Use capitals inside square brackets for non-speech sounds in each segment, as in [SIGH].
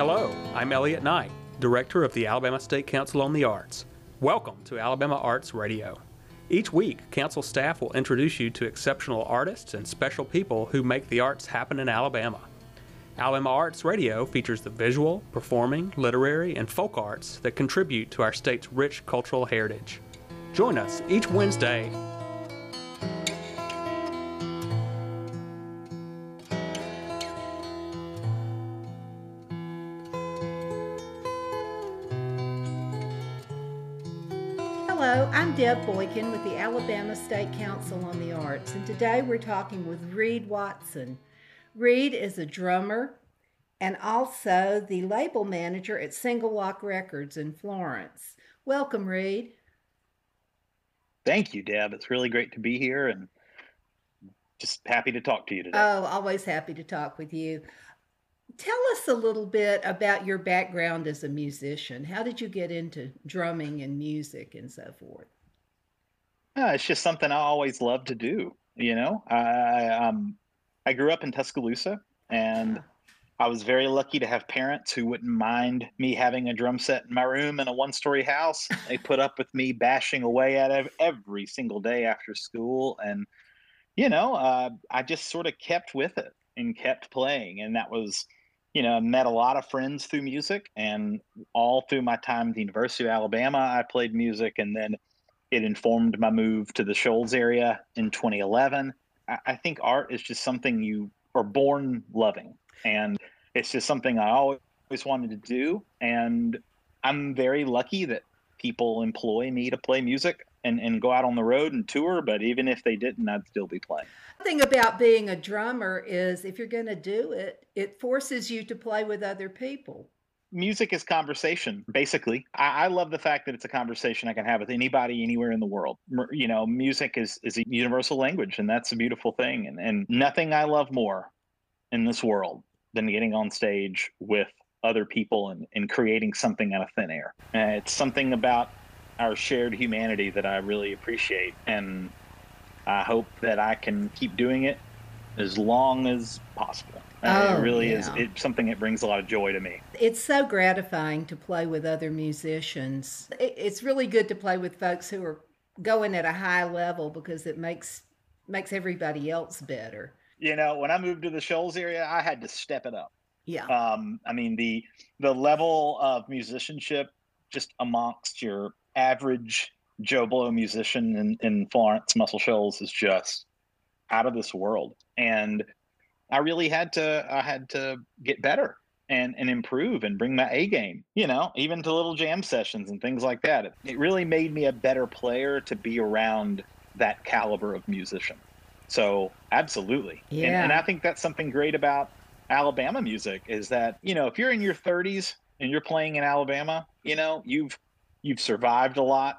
Hello, I'm Elliot Knight, Director of the Alabama State Council on the Arts. Welcome to Alabama Arts Radio. Each week, Council staff will introduce you to exceptional artists and special people who make the arts happen in Alabama. Alabama Arts Radio features the visual, performing, literary, and folk arts that contribute to our state's rich cultural heritage. Join us each Wednesday Deb Boykin with the Alabama State Council on the Arts, and today we're talking with Reed Watson. Reed is a drummer and also the label manager at Single Lock Records in Florence. Welcome, Reed. Thank you, Deb. It's really great to be here and just happy to talk to you today. Oh, always happy to talk with you. Tell us a little bit about your background as a musician. How did you get into drumming and music and so forth? Uh, it's just something I always loved to do. You know, I um, I grew up in Tuscaloosa, and I was very lucky to have parents who wouldn't mind me having a drum set in my room in a one-story house. They put up with me bashing away at it every single day after school, and you know, uh, I just sort of kept with it and kept playing, and that was you know, met a lot of friends through music, and all through my time at the University of Alabama, I played music, and then it informed my move to the Shoals area in 2011. I, think art is just something you are born loving, and it's just something I always wanted to do, and I'm very lucky that people employ me to play music and, and go out on the road and tour, but even if they didn't, I'd still be playing. The thing about being a drummer is if you're going to do it, it forces you to play with other people. Music is conversation, basically. I, I love the fact that it's a conversation I can have with anybody anywhere in the world. You know, music is, is a universal language, and that's a beautiful thing. And, and nothing I love more in this world than getting on stage with other people and, and creating something out of thin air. Uh, it's something about our shared humanity that I really appreciate. And I hope that I can keep doing it as long as possible. Uh, Oh, it really yeah. is it's something that brings a lot of joy to me. It's so gratifying to play with other musicians. It's really good to play with folks who are going at a high level because it makes makes everybody else better. You know, when I moved to the Shoals area, I had to step it up. Yeah. Um, I mean the the level of musicianship just amongst your average Joe Blow musician in, in Florence Muscle Shoals is just out of this world. And I really had to I had to get better and and improve and bring my A game, you know, even to little jam sessions and things like that. It, it really made me a better player to be around that caliber of musician. So absolutely. And, Yeah. and I think that's something great about Alabama music is that, you know, if you're in your 30s and you're playing in Alabama, you know, you've you've survived a lot.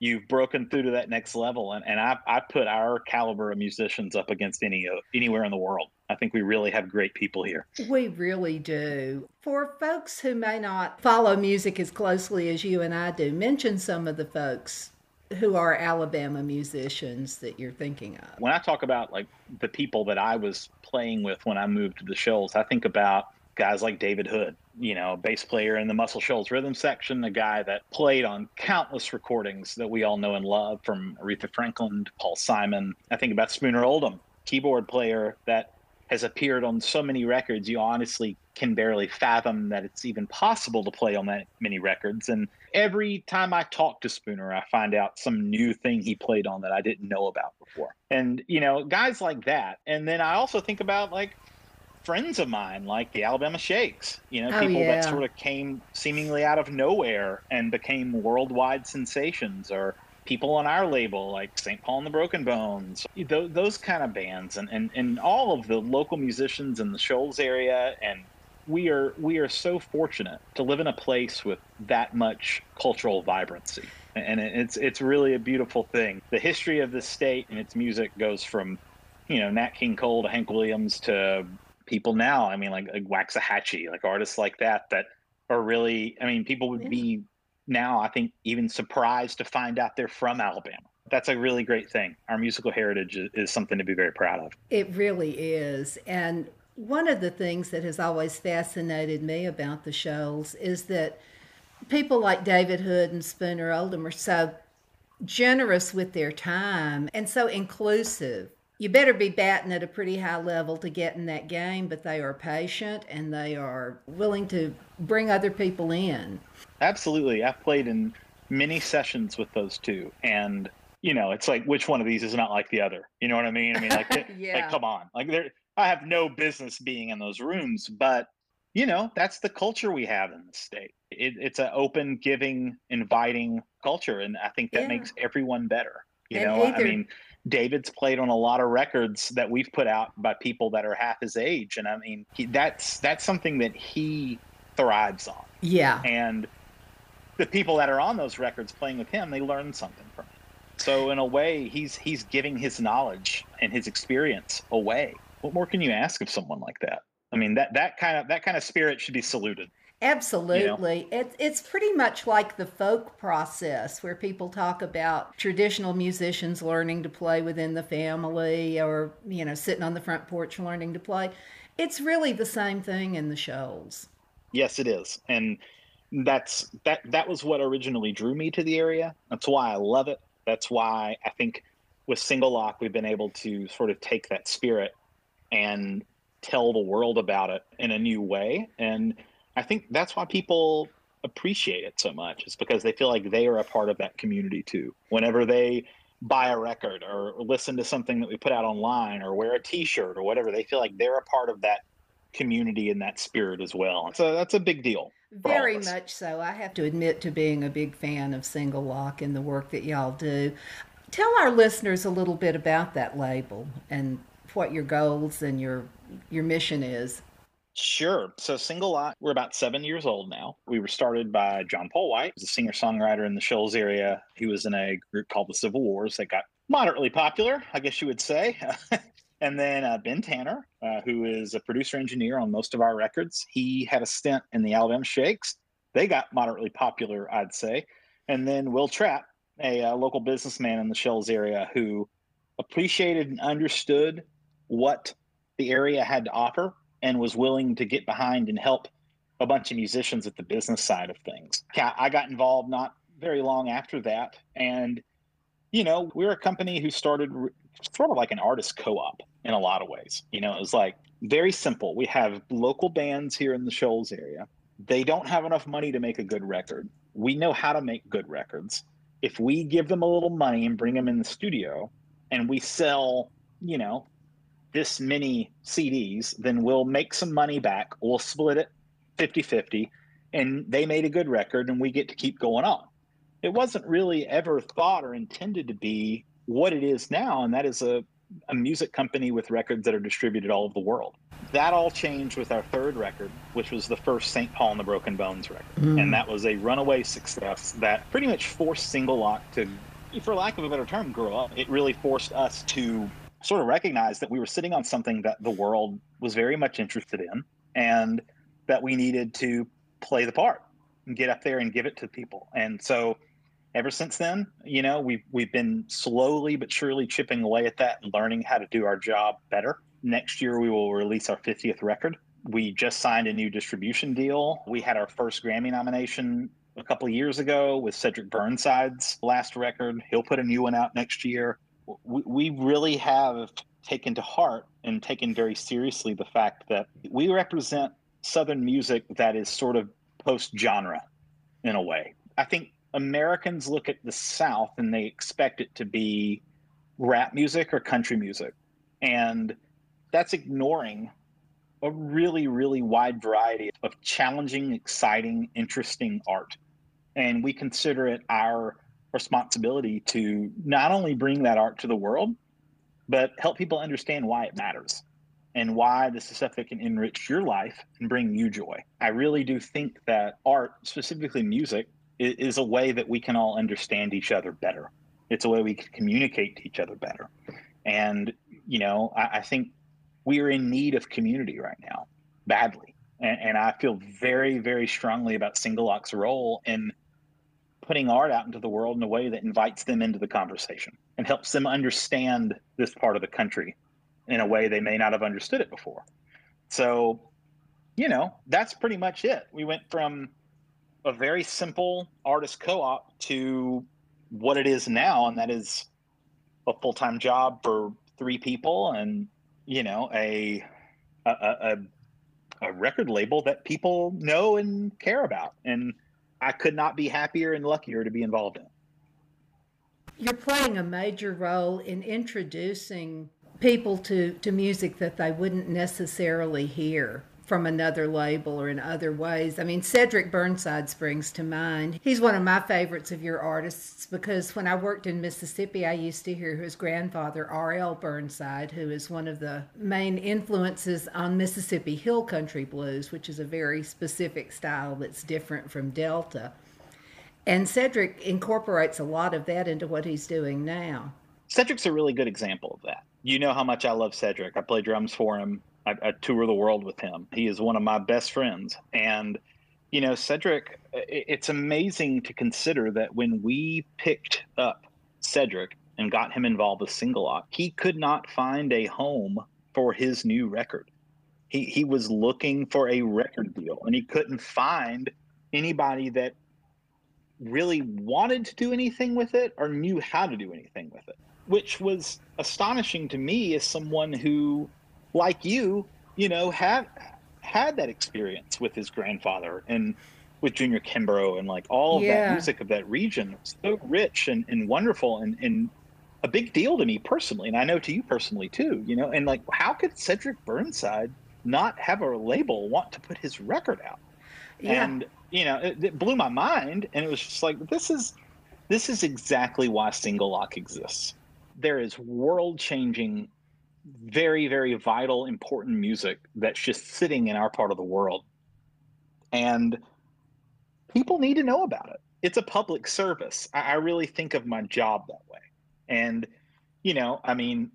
You've broken through to that next level, and, and I, I put our caliber of musicians up against any uh, anywhere in the world. I think we really have great people here. We really do. For folks who may not follow music as closely as you and I do, mention some of the folks who are Alabama musicians that you're thinking of. When I talk about like the people that I was playing with when I moved to the Shoals, I think about guys like David Hood, you know, bass player in the Muscle Shoals rhythm section, a guy that played on countless recordings that we all know and love from Aretha Franklin to Paul Simon. I think about Spooner Oldham, keyboard player that has appeared on so many records you honestly can barely fathom that it's even possible to play on that many records. And every time i talk to spooner i find out some new thing he played on that i didn't know about before. And you know guys like that. And then i also think about like friends of mine like the alabama shakes you know Oh, people yeah. that sort of came seemingly out of nowhere and became worldwide sensations or people on our label like St. Paul and the Broken Bones, those, those kind of bands, and, and, and all of the local musicians in the Shoals area. And we are we are so fortunate to live in a place with that much cultural vibrancy, and it's it's really a beautiful thing. The history of the state and its music goes from, you know, Nat King Cole to Hank Williams to people now. I mean, like, like Waxahatchee, like artists like that that are really. I mean, people would be now I think even surprised to find out they're from Alabama. That's a really great thing. Our musical heritage is, something to be very proud of. It really is. And one of the things that has always fascinated me about the Shoals is that people like David Hood and Spooner Oldham are so generous with their time and so inclusive. You better be batting at a pretty high level to get in that game, but they are patient and they are willing to bring other people in. Absolutely. I've played in many sessions with those two and you know, it's like which one of these is not like the other. You know what I mean? I mean, like, [LAUGHS] yeah. like come on, like there, I have no business being in those rooms, but you know, that's the culture we have in the state. It, it's an open, giving, inviting culture, and I think that yeah. makes everyone better. You and know, either... I mean, David's played on a lot of records that we've put out by people that are half his age, and I mean, he, that's that's something that he thrives on. Yeah, and the people that are on those records playing with him, they learn something from him. So in a way, he's he's giving his knowledge and his experience away. What more can you ask of someone like that? I mean, that that kind of that kind of spirit should be saluted. Absolutely. You know? it, it's pretty much like the folk process where people talk about traditional musicians learning to play within the family or, you know, sitting on the front porch learning to play. It's really the same thing in the shoals. Yes, it is. And that's that that was what originally drew me to the area. That's why I love it. That's why I think with Single Lock we've been able to sort of take that spirit and tell the world about it in a new way. And I think that's why people appreciate it so much. It's because they feel like they are a part of that community too. Whenever they buy a record or listen to something that we put out online or wear a t-shirt or whatever, they feel like they're a part of that community and that spirit as well. So that's a big deal. Very much so. I have to admit to being a big fan of Single Lock and the work that y'all do. Tell our listeners a little bit about that label and what your goals and your your mission is. Sure. So Single Lock, we're about seven years old now. We were started by John Paul White, who's a singer songwriter in the Shoals area. He was in a group called the Civil Wars that got moderately popular, I guess you would say. [LAUGHS] and then uh, Ben Tanner, uh, who is a producer engineer on most of our records. He had a stint in the Alabama Shakes. They got moderately popular, I'd say. And then Will Trapp, a, a uh, local businessman in the Shoals area who appreciated and understood what the area had to offer and was willing to get behind and help a bunch of musicians at the business side of things. I got involved not very long after that. And, you know, we're a company who started sort of like an artist co op in a lot of ways. You know, it was like very simple. We have local bands here in the Shoals area. They don't have enough money to make a good record. We know how to make good records. If we give them a little money and bring them in the studio and we sell, you know, this many CDs, then we'll make some money back. We'll split it 50 50, and they made a good record, and we get to keep going on. It wasn't really ever thought or intended to be what it is now, and that is a, a music company with records that are distributed all over the world. That all changed with our third record, which was the first St. Paul and the Broken Bones record. Mm. And that was a runaway success that pretty much forced Single Lock to, for lack of a better term, grow up. It really forced us to sort of recognized that we were sitting on something that the world was very much interested in and that we needed to play the part and get up there and give it to people. And so ever since then, you know, we've we've been slowly but surely chipping away at that and learning how to do our job better. Next year we will release our 50th record. We just signed a new distribution deal. We had our first Grammy nomination a couple years ago with Cedric Burnside's last record. He'll put a new one out next year we, really have taken to heart and taken very seriously the fact that we represent Southern music that is sort of post genre in a way. I think Americans look at the South and they expect it to be rap music or country music. And that's ignoring a really, really wide variety of challenging, exciting, interesting art. And we consider it our responsibility to not only bring that art to the world, but help people understand why it matters and why this is stuff that can enrich your life and bring you joy. I really do think that art, specifically music, is a way that we can all understand each other better. It's a way we can communicate to each other better. And, you know, I, I think we are in need of community right now, badly. And, and I feel very, very strongly about Single Lock's role in putting art out into the world in a way that invites them into the conversation and helps them understand this part of the country in a way they may not have understood it before. So, you know, that's pretty much it. We went from a very simple artist co-op to what it is now, and that is a full-time job for three people and you know a a, a, a record label that people know and care about and i could not be happier and luckier to be involved in. You're playing a major role in introducing people to, to music that they wouldn't necessarily hear from another label or in other ways. I mean, Cedric Burnside springs to mind. He's one of my favorites of your artists because when I worked in Mississippi, I used to hear his grandfather, R.L. Burnside, who is one of the main influences on Mississippi Hill Country Blues, which is a very specific style that's different from Delta. And Cedric incorporates a lot of that into what he's doing now. Cedric's a really good example of that. You know how much I love Cedric. I play drums for him. I, I tour the world with him. He is one of my best friends. And, you know, Cedric, it's amazing to consider that when we picked up Cedric and got him involved with Single Lock, he could not find a home for his new record. He, he was looking for a record deal and he couldn't find anybody that really wanted to do anything with it or knew how to do anything with it, which was astonishing to me as someone who like you, you know, had had that experience with his grandfather and with Junior Kimbrough and like all of yeah. that music of that region. So rich and, and wonderful and, and a big deal to me personally. And I know to you personally too, you know, and like how could Cedric Burnside not have a label want to put his record out? Yeah. And, you know, it, it blew my mind. And it was just like, this is this is exactly why single lock exists. There is world changing very, very vital, important music that's just sitting in our part of the world. And people need to know about it. It's a public service. I, I really think of my job that way. And, you know, I mean,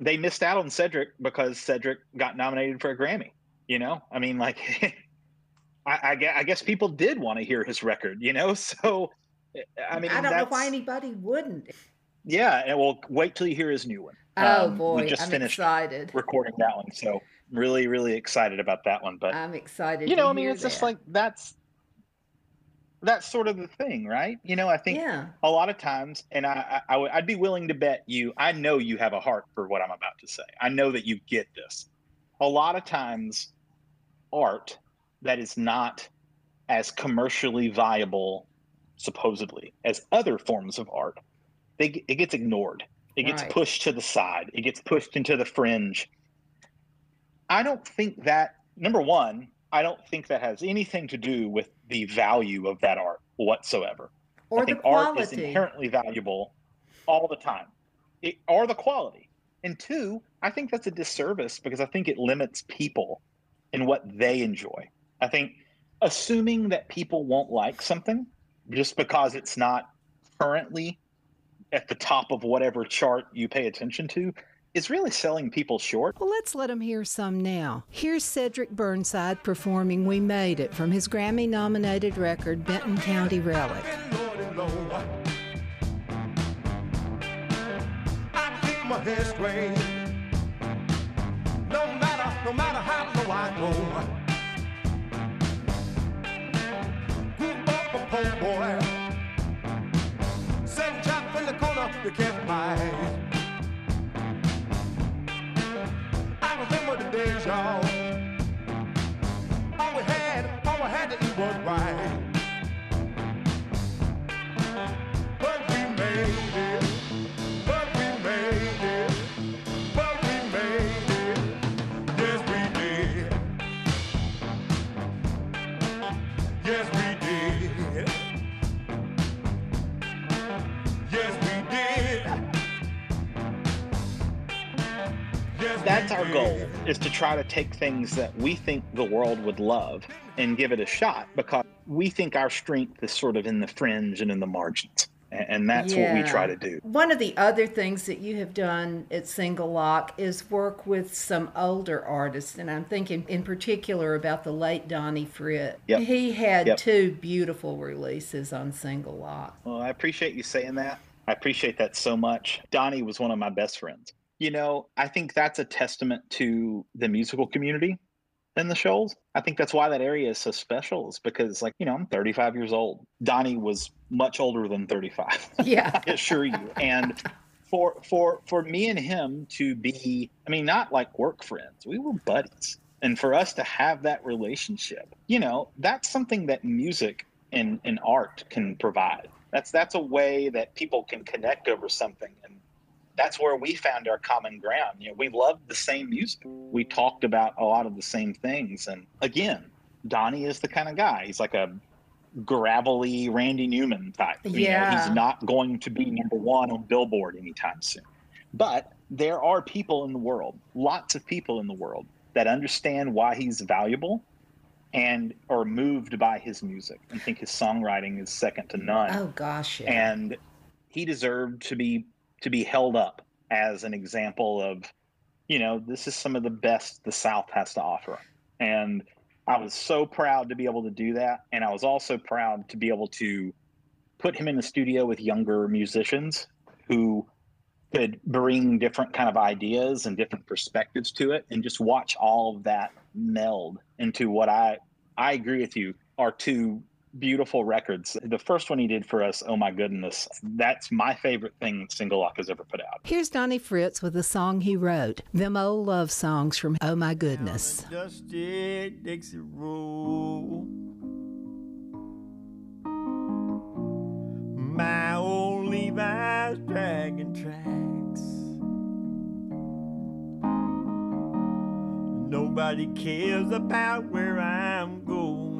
they missed out on Cedric because Cedric got nominated for a Grammy. You know, I mean, like, [LAUGHS] I, I, I, guess people did want to hear his record. You know, [LAUGHS] so I mean, I don't know why anybody wouldn't. Yeah, and we'll wait till you hear his new one. Oh um, boy, we just I'm finished excited. recording that one, so really, really excited about that one. But I'm excited. You know, I mean, it's that. just like that's that's sort of the thing, right? You know, I think yeah. a lot of times, and I, I, I would be willing to bet you, I know you have a heart for what I'm about to say. I know that you get this. A lot of times, art that is not as commercially viable, supposedly, as other forms of art, they, it gets ignored it gets right. pushed to the side. It gets pushed into the fringe. I don't think that number one, I don't think that has anything to do with the value of that art whatsoever. Or I think art is inherently valuable all the time. It, or the quality. And two, I think that's a disservice because I think it limits people in what they enjoy. I think assuming that people won't like something just because it's not currently at the top of whatever chart you pay attention to is really selling people short. Well, let's let them hear some now. Here's Cedric Burnside performing We Made It from his Grammy nominated record, Benton County Relic. You can't hide. I remember the days, y'all. All we had, all we had to eat was right. Try to take things that we think the world would love and give it a shot because we think our strength is sort of in the fringe and in the margins and that's yeah. what we try to do. One of the other things that you have done at Single Lock is work with some older artists, and I'm thinking in particular about the late Donnie Fritts. Yep. He had yep. two beautiful releases on Single Lock. Well, I appreciate you saying that. I appreciate that so much. Donnie was one of my best friends you know, I think that's a testament to the musical community in the Shoals. I think that's why that area is so special, is because, like, you know, I'm 35 years old. Donnie was much older than 35. [LAUGHS] Yeah. I assure you. And for for for me and him to be, I mean, not like work friends. We were buddies. And for us to have that relationship, you know, that's something that music and, and art can provide. That's that's a way that people can connect over something and that's where we found our common ground. You know, we loved the same music. We talked about a lot of the same things. And again, Donnie is the kind of guy. He's like a gravelly Randy Newman type. You know, Yeah. he's not going to be number one on Billboard anytime soon. But there are people in the world, lots of people in the world, that understand why he's valuable and are moved by his music and think his songwriting is second to none Oh gosh, yeah. and he deserved to be to be held up as an example of you know this is some of the best the south has to offer. And i was so proud to be able to do that. And i was also proud to be able to put him in the studio with younger musicians who could bring different kind of ideas and different perspectives to it and just watch all of that meld into what i i agree with you are two beautiful records. The first one he did for us, oh my goodness, that's my favorite thing Single Lock has ever put out. Here's Donnie Fritts with a song he wrote, Them Old Love Songs from Oh My Goodness. Dusty Dixie Road. My old Levi's dragging tracks. Nobody cares about where I'm going.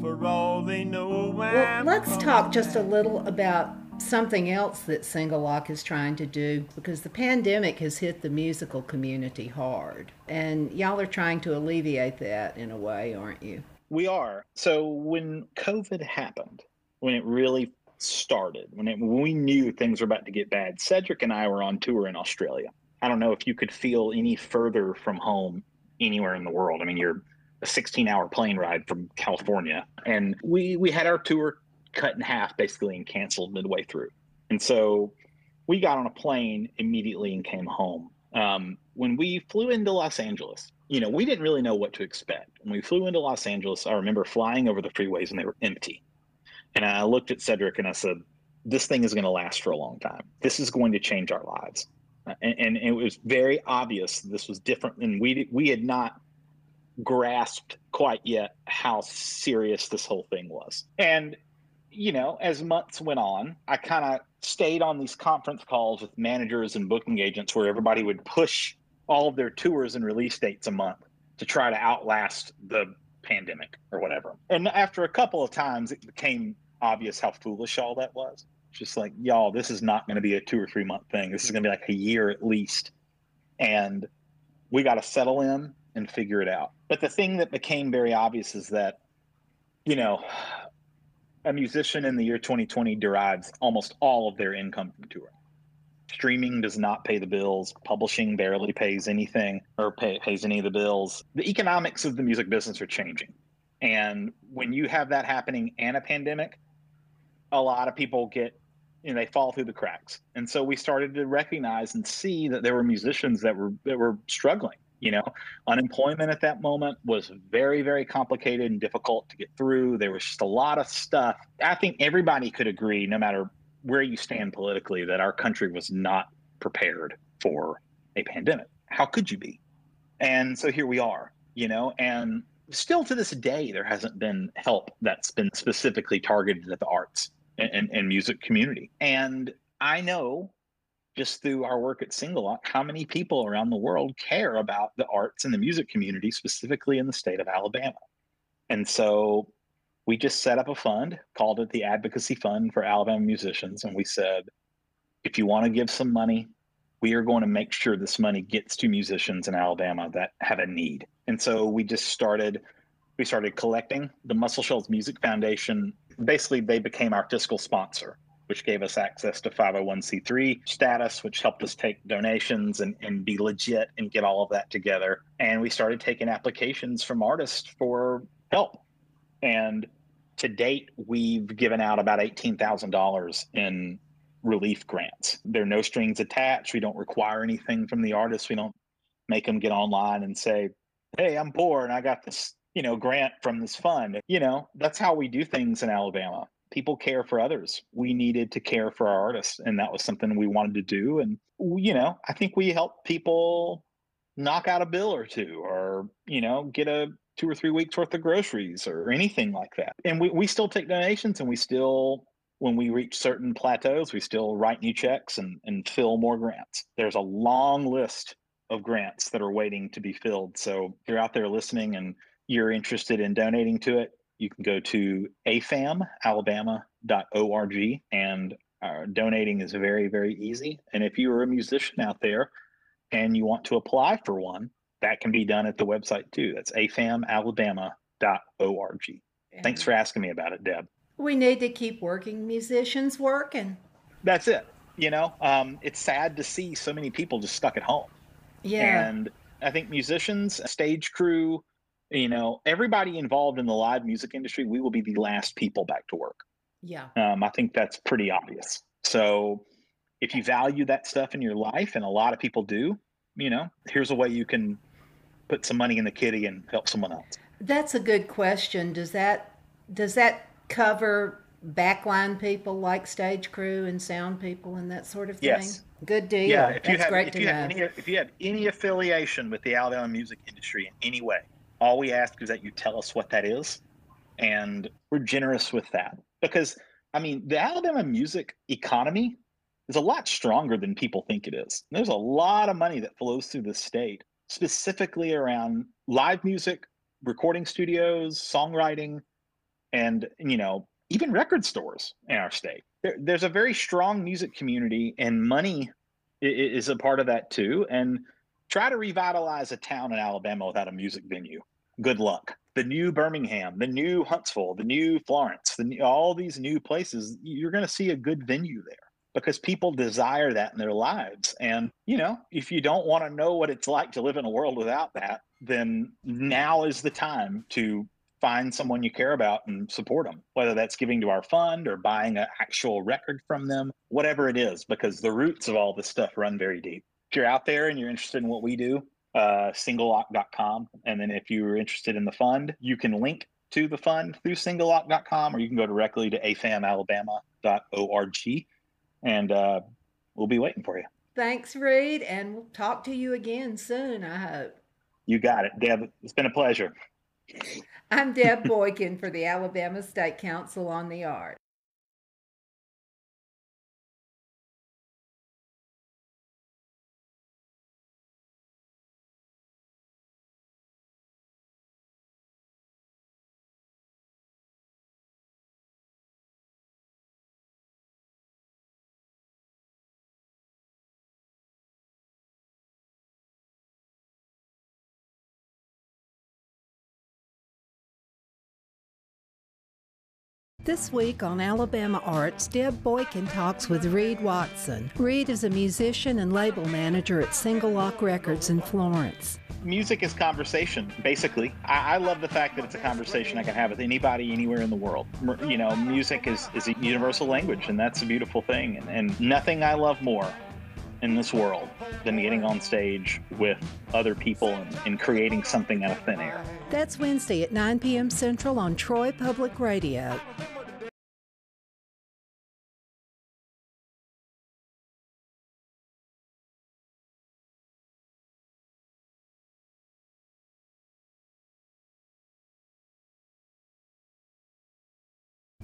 For all they know, Well, I'm let's talk just a little about something else that Single Lock is trying to do because the pandemic has hit the musical community hard. And y'all are trying to alleviate that in a way, aren't you? We are. So when COVID happened, when it really started, when, it, when we knew things were about to get bad, Cedric and I were on tour in Australia. I don't know if you could feel any further from home anywhere in the world. I mean, you're a 16 hour plane ride from California. And we, we had our tour cut in half basically and canceled midway through. And so we got on a plane immediately and came home. Um, when we flew into Los Angeles, you know, we didn't really know what to expect. When we flew into Los Angeles, I remember flying over the freeways and they were empty. And I looked at Cedric and I said, This thing is going to last for a long time. This is going to change our lives. And, and it was very obvious this was different. And we, we had not grasped quite yet how serious this whole thing was. And, you know, as months went on, I kind of stayed on these conference calls with managers and booking agents where everybody would push all of their tours and release dates a month to try to outlast the pandemic or whatever. And after a couple of times, it became obvious how foolish all that was. Just like, y'all, this is not going to be a two or three month thing. This is going to be like a year at least. And we got to settle in and figure it out. But the thing that became very obvious is that, you know, a musician in the year 2020 derives almost all of their income from touring. Streaming does not pay the bills. Publishing barely pays anything or pay, pays any of the bills. The economics of the music business are changing. And when you have that happening and a pandemic, a lot of people get, you know, they fall through the cracks. And so we started to recognize and see that there were musicians that were that were struggling. You know, unemployment at that moment was very, very complicated and difficult to get through. There was just a lot of stuff. I think everybody could agree, no matter where you stand politically, that our country was not prepared for a pandemic. How could you be? And so here we are, you know, and still to this day, there hasn't been help that's been specifically targeted at the arts and, and, and music community. And I know just through our work at Single Lock how many people around the world care about the arts and the music community, specifically in the state of Alabama. And so we just set up a fund, called it the Advocacy Fund for Alabama Musicians. And we said, if you want to give some money, we are going to make sure this money gets to musicians in Alabama that have a need. And so we just started, we started collecting. The Muscle Shoals Music Foundation, basically, they became our fiscal sponsor, which gave us access to 501c3 status, which helped us take donations and, and be legit and get all of that together. And we started taking applications from artists for help. And to date, we've given out about $18,000 in relief grants. There are no strings attached. We don't require anything from the artists. We don't make them get online and say, "Hey, I'm poor and I got this, you know, grant from this fund." You know, that's how we do things in Alabama. People care for others. We needed to care for our artists, and that was something we wanted to do. And you know, I think we helped people knock out a bill or two, or you know, get a two or three weeks worth of groceries or anything like that. And we, we still take donations and we still when we reach certain plateaus, we still write new checks and, and fill more grants. There's a long list of grants that are waiting to be filled. So if you're out there listening and you're interested in donating to it, you can go to afamalabama.org and uh, donating is very, very easy. And if you're a musician out there and you want to apply for one, that can be done at the website too. That's afamalabama.org. Thanks for asking me about it, Deb. We need to keep working musicians working. That's it. You know, um, it's sad to see so many people just stuck at home. Yeah. And I think musicians, stage crew, you know, everybody involved in the live music industry, we will be the last people back to work. Yeah. Um, I think that's pretty obvious. So if you value that stuff in your life, and a lot of people do, you know, here's a way you can put some money in the kitty and help someone else. That's a good question. Does that does that cover backline people like stage crew and sound people and that sort of thing? Yes. Good deal. Yeah, if you have great if to you know. have any if you have any affiliation with the Alabama music industry in any way, all we ask is that you tell us what that is, and we're generous with that because I mean the Alabama music economy is a lot stronger than people think it is. There's a lot of money that flows through the state specifically around live music, recording studios, songwriting, and you know even record stores in our state. There, there's a very strong music community, and money is a part of that too. And try to revitalize a town in Alabama without a music venue. Good luck. The new Birmingham, the new Huntsville, the new Florence, the new, all these new places, you're going to see a good venue there because people desire that in their lives. And, you know, if you don't want to know what it's like to live in a world without that, then now is the time to find someone you care about and support them, whether that's giving to our fund or buying an actual record from them, whatever it is, because the roots of all this stuff run very deep. If you're out there and you're interested in what we do, uh, singlelock.com. And then if you're interested in the fund, you can link to the fund through singlelock.com or you can go directly to afamalabama.org and uh, we'll be waiting for you. Thanks, Reed, and we'll talk to you again soon, I hope. You got it, Deb. It's been a pleasure. I'm Deb Boykin for the Alabama State Council on the Arts. This week on Alabama Arts, Deb Boykin talks with Reed Watson. Reed is a musician and label manager at Single Lock Records in Florence. Music is conversation, basically. I, I love the fact that it's a conversation I can have with anybody, anywhere in the world. You know, music is, is a universal language, and that's a beautiful thing. And, and nothing I love more in this world than getting on stage with other people and, and creating something out of thin air. That's Wednesday at 9 p.m. Central on Troy Public Radio.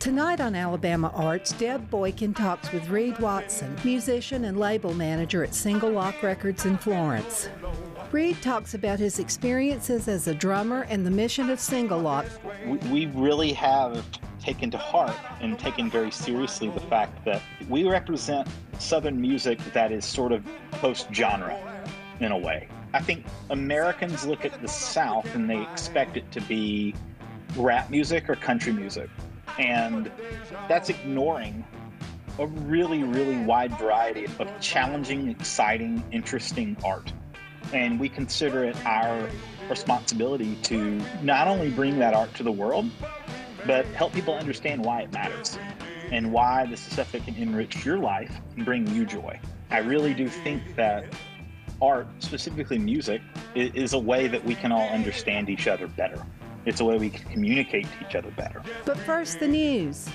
Tonight on Alabama Arts, Deb Boykin talks with Reed Watson, musician and label manager at Single Lock Records in Florence. Reed talks about his experiences as a drummer and the mission of Single Lock. we, really have taken to heart and taken very seriously the fact that we represent Southern music that is sort of post genre in a way. I think Americans look at the South and they expect it to be rap music or country music. And that's ignoring a really, really wide variety of challenging, exciting, interesting art. And we consider it our responsibility to not only bring that art to the world, but help people understand why it matters and why this is stuff that can enrich your life and bring you joy. I really do think that art, specifically music, is a way that we can all understand each other better. It's a way we can communicate to each other better. But first, the news.